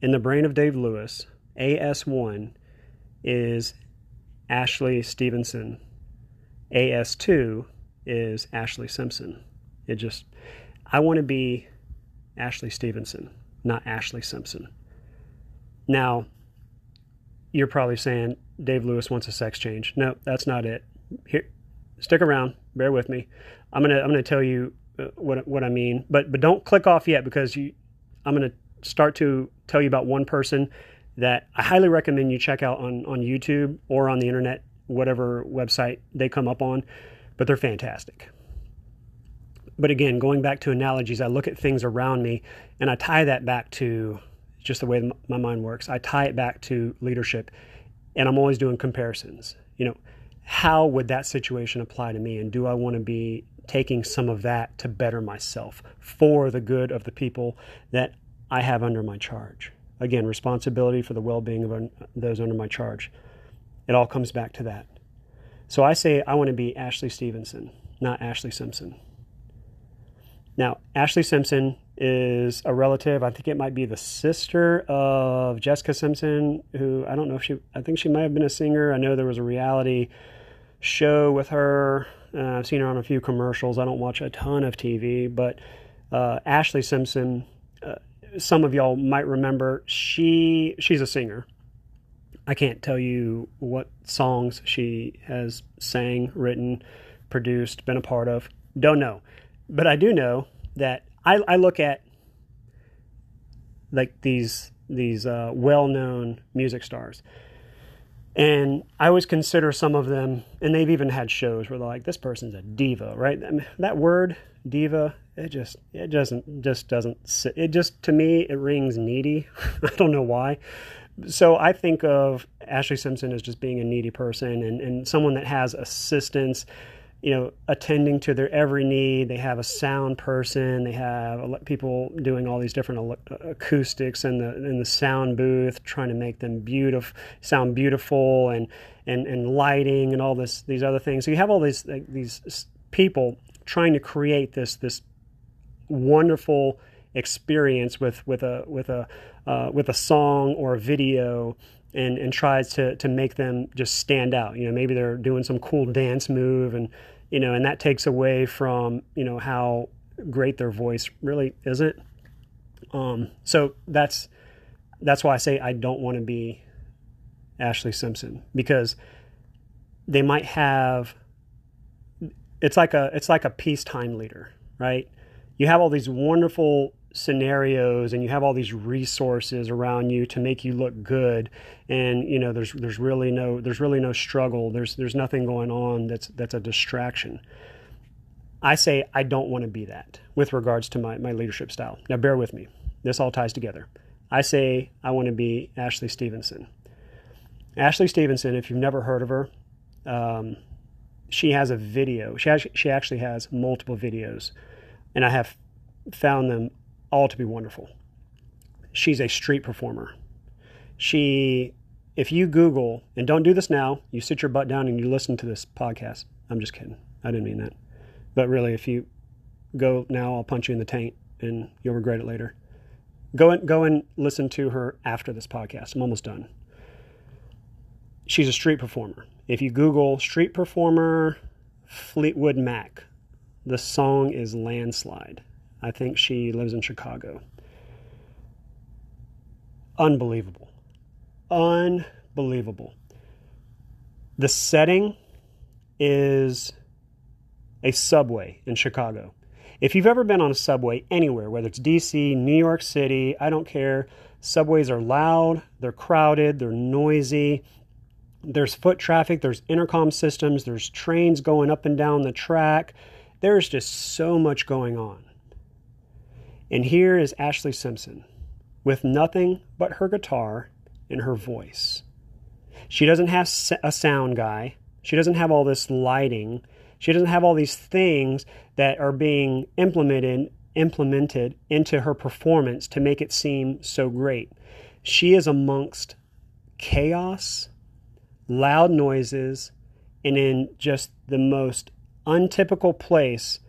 in the brain of Dave Lewis, AS1 is Ashley Stevenson. AS2 is Ashlee Simpson. It just, I want to be Ashley Stevenson, not Ashlee Simpson. Now, you're probably saying Dave Lewis wants a sex change. No, that's not it. Here, stick around. Bear with me. I'm gonna I'm gonna tell you uh, what what I mean, but but don't click off yet because you. I'm gonna start to tell you about one person that I highly recommend you check out on on YouTube or on the internet, whatever website they come up on. But they're fantastic. But again, going back to analogies, I look at things around me and I tie that back to just the way my mind works. I tie it back to leadership and I'm always doing comparisons. You know, how would that situation apply to me? And do I want to be taking some of that to better myself for the good of the people that I have under my charge? Again, responsibility for the well being of those under my charge. It all comes back to that. So I say I want to be Ashley Stevenson, not Ashlee Simpson. Now, Ashlee Simpson is a relative. I think it might be the sister of Jessica Simpson, who I don't know if she, I think she might have been a singer. I know there was a reality show with her. Uh, I've seen her on a few commercials. I don't watch a ton of TV, but uh, Ashlee Simpson, uh, some of y'all might remember, she she's a singer. I can't tell you what songs she has sang, written, produced, been a part of. Don't know. But I do know that I, I look at like these these uh, well-known music stars. And i always consider some of them and they've even had shows where they're like this person's a diva right? That word diva it just it doesn't just doesn't sit it just to me it rings needy. I don't know why. So i think of Ashlee simpson as just being a needy person and, and someone that has assistance you know, attending to their every need. They have a sound person. They have people doing all these different acoustics in the in the sound booth, trying to make them beautiful, sound beautiful, and and and lighting and all this these other things. So you have all these like, these people trying to create this this wonderful experience with with a with a uh, with a song or a video and and tries to to make them just stand out. You know, maybe they're doing some cool dance move, and you know, and that takes away from you know how great their voice really isn't. Um, so that's that's why I say I don't want to be Ashlee Simpson because they might have. It's like a it's like a peacetime leader, right? You have all these wonderful scenarios and you have all these resources around you to make you look good and you know there's there's really no there's really no struggle. There's there's nothing going on that's that's a distraction. I say i don't want to be that with regards to my, my leadership style. Now bear with me. This all ties together. I say i want to be ashley stevenson. Ashley stevenson if you've never heard of her um, she has a video. She, has, she actually has multiple videos and i have found them all to be wonderful. She's a street performer. She, if you Google, and don't do this now, you sit your butt down and you listen to this podcast. I'm just kidding. I didn't mean that. But really, if you go now, I'll punch you in the taint and you'll regret it later. Go and go and listen to her after this podcast. I'm almost done. She's a street performer. If you Google street performer Fleetwood Mac, the song is Landslide. I think she lives in Chicago. Unbelievable. Unbelievable. The setting is a subway in Chicago. If you've ever been on a subway anywhere, whether it's DC, New York City, I don't care, subways are loud, they're crowded, they're noisy. There's foot traffic, there's intercom systems, there's trains going up and down the track. There's just so much going on. And here is Ashley Simpson with nothing but her guitar and her voice. She doesn't have a sound guy. She doesn't have all this lighting. She doesn't have all these things that are being implemented implemented into her performance to make it seem so great. She is amongst chaos, loud noises, and in just the most untypical place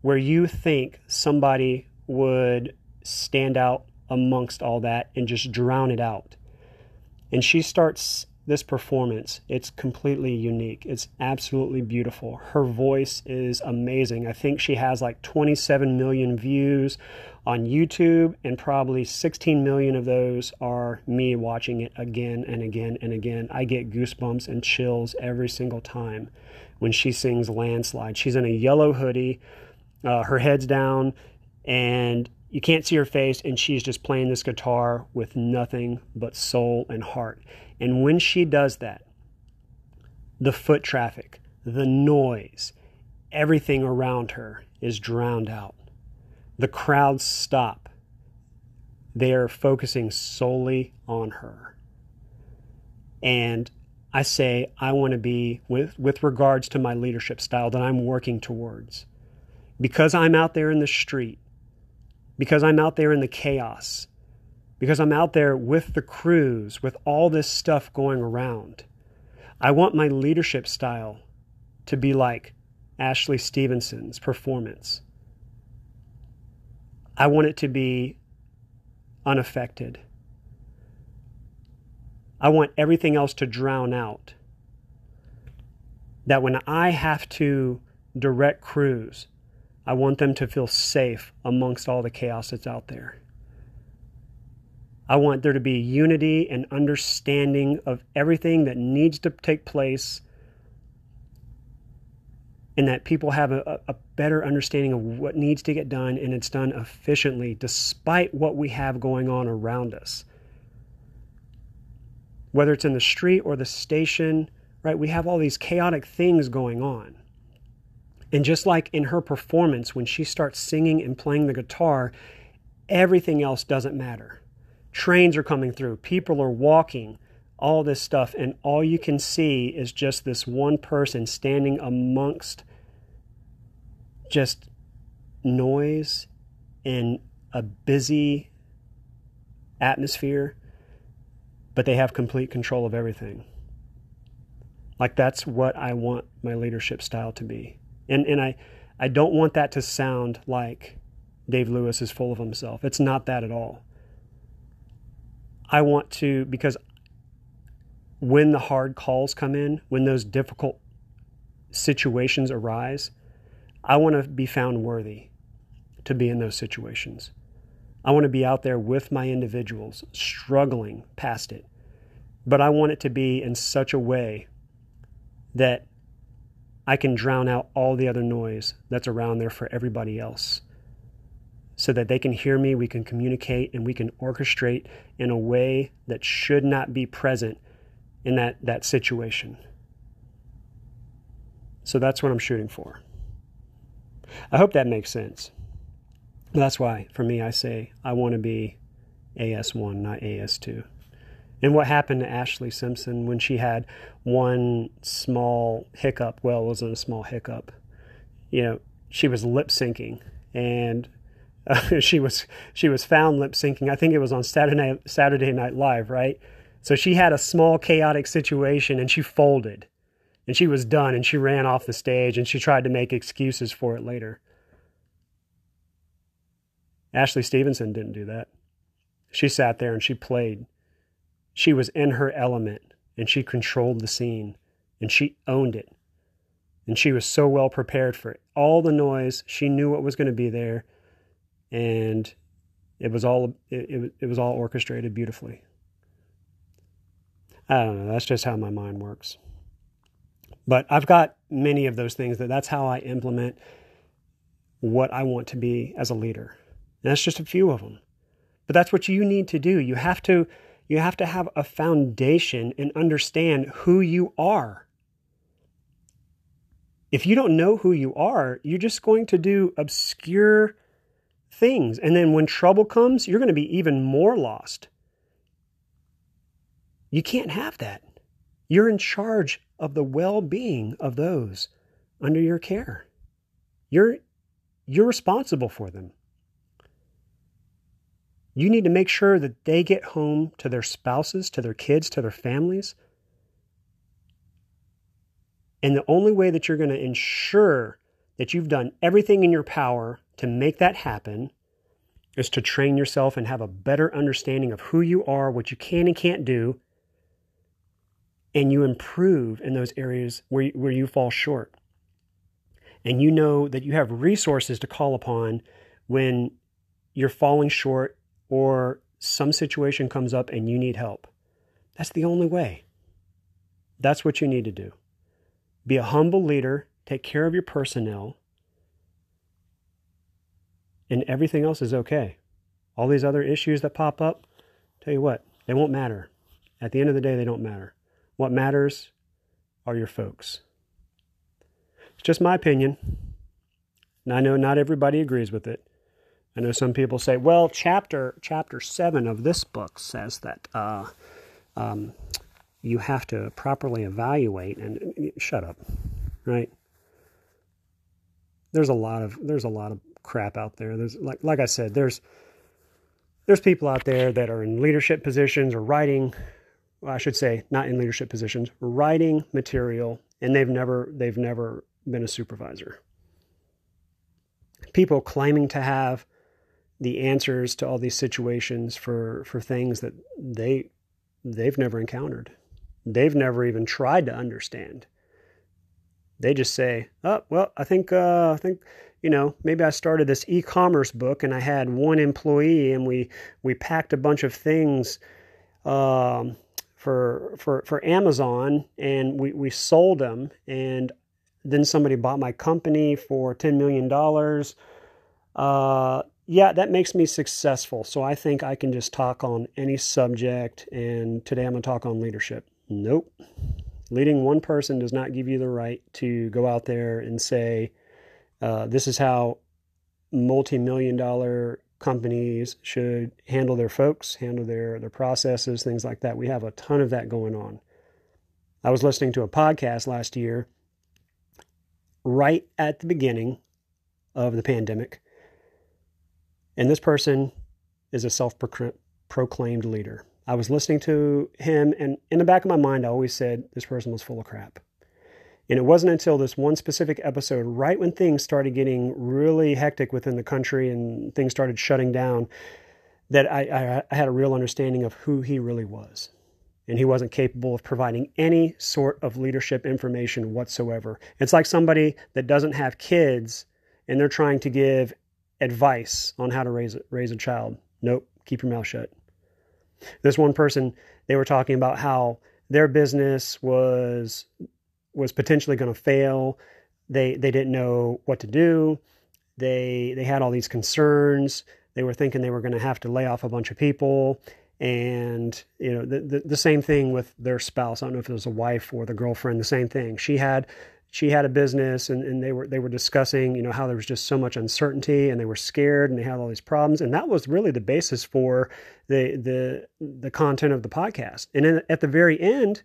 where you think somebody would stand out amongst all that and just drown it out. And she starts this performance. It's completely unique. It's absolutely beautiful. Her voice is amazing. I think she has like 27 million views on YouTube, and probably 16 million of those are me watching it again and again and again. I get goosebumps and chills every single time when she sings Landslide. She's in a yellow hoodie, uh, her head's down, and you can't see her face, and she's just playing this guitar with nothing but soul and heart. And when she does that, the foot traffic, the noise, everything around her is drowned out. The crowds stop. They are focusing solely on her. And I say I want to be with with regards to my leadership style that I'm working towards. Because I'm out there in the street, because I'm out there in the chaos, because I'm out there with the crews, with all this stuff going around. I want my leadership style to be like Ashley Stevenson's performance. I want it to be unaffected. I want everything else to drown out. That when I have to direct crews, I want them to feel safe amongst all the chaos that's out there. I want there to be unity and understanding of everything that needs to take place and that people have a, a, better understanding of what needs to get done and it's done efficiently despite what we have going on around us whether it's in the street or the station, right? We have all these chaotic things going on. And just like in her performance, when she starts singing and playing the guitar, everything else doesn't matter. Trains are coming through, people are walking, all this stuff, and all you can see is just this one person standing amongst just noise in a busy atmosphere but they have complete control of everything. Like that's what I want my leadership style to be. And and I I don't want that to sound like Dave Lewis is full of himself. It's not that at all. I want to because when the hard calls come in, when those difficult situations arise, I want to be found worthy to be in those situations. I want to be out there with my individuals, struggling past it. But I want it to be in such a way that I can drown out all the other noise that's around there for everybody else. So that they can hear me, we can communicate, and we can orchestrate in a way that should not be present in that, that situation. So that's what I'm shooting for. I hope that makes sense. That's why, for me, I say I want to be AS1, not AS2. And what happened to Ashlee Simpson when she had one small hiccup? Well, it wasn't a small hiccup. You know, she was lip syncing, and uh, she was she was found lip syncing. I think it was on Saturday Saturday Night Live, right? So she had a small chaotic situation, and she folded, and she was done, and she ran off the stage, and she tried to make excuses for it later. Ashley Stevenson didn't do that. She sat there and she played. She was in her element and she controlled the scene and she owned it. And she was so well prepared for it. All the noise, she knew what was going to be there and it was all it, it, was all orchestrated beautifully. I don't know, that's just how my mind works. But I've got many of those things that that's how I implement what I want to be as a leader. And that's just a few of them. But that's what you need to do. You have to you have to have a foundation and understand who you are. If you don't know who you are, you're just going to do obscure things. And then when trouble comes, you're going to be even more lost. You can't have that. You're in charge of the well being of those under your care. You're, you're responsible for them. You need to make sure that they get home to their spouses, to their kids, to their families. And the only way that you're going to ensure that you've done everything in your power to make that happen is to train yourself and have a better understanding of who you are, what you can and can't do, and you improve in those areas where you, where you fall short. And you know that you have resources to call upon when you're falling short or some situation comes up and you need help. That's the only way. That's what you need to do. Be a humble leader, take care of your personnel, and everything else is okay. All these other issues that pop up, tell you what, they won't matter. At the end of the day, they don't matter. What matters are your folks. It's just my opinion. And I know not everybody agrees with it. I know some people say, well, chapter chapter seven of this book says that uh, um, you have to properly evaluate and shut up, right? There's a lot of there's a lot of crap out there. There's like like I said, there's there's people out there that are in leadership positions or writing well, I should say not in leadership positions, writing material and they've never they've never been a supervisor. People claiming to have the answers to all these situations for for things that they they've never encountered. They've never even tried to understand. They just say, "Oh, well, I think uh, I think you know maybe I started this e-commerce book and I had one employee and we we packed a bunch of things um, for for for Amazon and we we sold them and then somebody bought my company for ten million dollars." Uh, yeah, that makes me successful. So I think I can just talk on any subject. And today I'm going to talk on leadership. Nope. Leading one person does not give you the right to go out there and say, uh, this is how multi million dollar companies should handle their folks, handle their, their processes, things like that. We have a ton of that going on. I was listening to a podcast last year, right at the beginning of the pandemic and this person is a self proclaimed leader. I was listening to him, and in the back of my mind, I always said this person was full of crap. And it wasn't until this one specific episode, right when things started getting really hectic within the country and things started shutting down, that I, I, I had a real understanding of who he really was. And he wasn't capable of providing any sort of leadership information whatsoever. It's like somebody that doesn't have kids and they're trying to give advice on how to raise raise a child. Nope, keep your mouth shut. This one person, they were talking about how their business was was potentially going to fail. They they didn't know what to do. They they had all these concerns. They were thinking they were going to have to lay off a bunch of people. And you know the, the the same thing with their spouse. I don't know if it was a wife or the girlfriend. The same thing. She had she had a business and, and they were they were discussing you know how there was just so much uncertainty and they were scared and they had all these problems. And that was really the basis for the the the content of the podcast. And then at the very end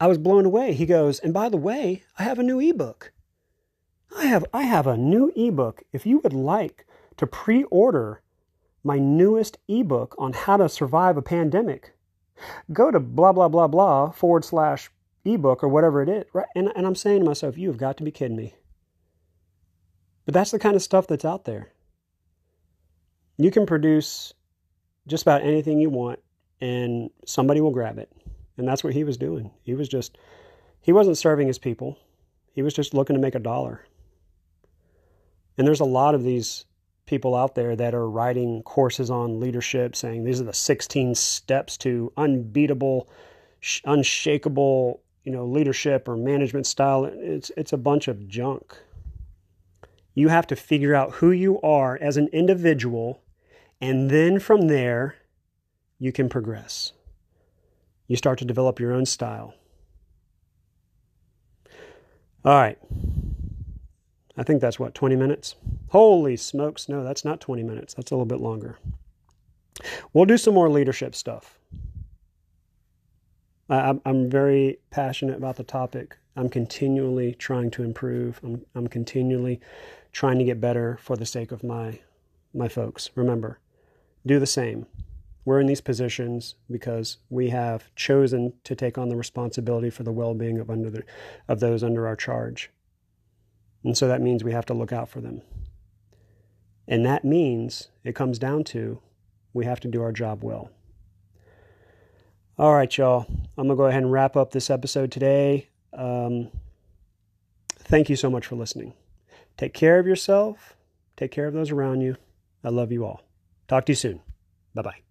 i was blown away. He goes and by the way i have a new ebook. I have i have a new ebook. If you would like to pre-order my newest ebook on how to survive a pandemic go to blah blah blah blah forward slash ebook or whatever it is. Right? And, and I'm saying to myself, you have got to be kidding me. But that's the kind of stuff that's out there. You can produce just about anything you want and somebody will grab it. And that's what he was doing. He was just, he wasn't serving his people, he was just looking to make a dollar. And there's a lot of these people out there that are writing courses on leadership saying these are the 16 steps to unbeatable, unshakable you know, leadership or management style. It's, it's a bunch of junk. You have to figure out who you are as an individual, and then from there, you can progress. You start to develop your own style. All right. I think that's what, 20 minutes? Holy smokes. No, that's not 20 minutes. That's a little bit longer. We'll do some more leadership stuff. I'm, I'm very passionate about the topic. I'm continually trying to improve. I'm, I'm continually trying to get better for the sake of my my folks. Remember, do the same. We're in these positions because we have chosen to take on the responsibility for the well-being of under the, of those under our charge. And so that means we have to look out for them. And that means it comes down to we have to do our job well. All right, y'all. I'm going to go ahead and wrap up this episode today. Um, thank you so much for listening. Take care of yourself. Take care of those around you. I love you all. Talk to you soon. Bye bye.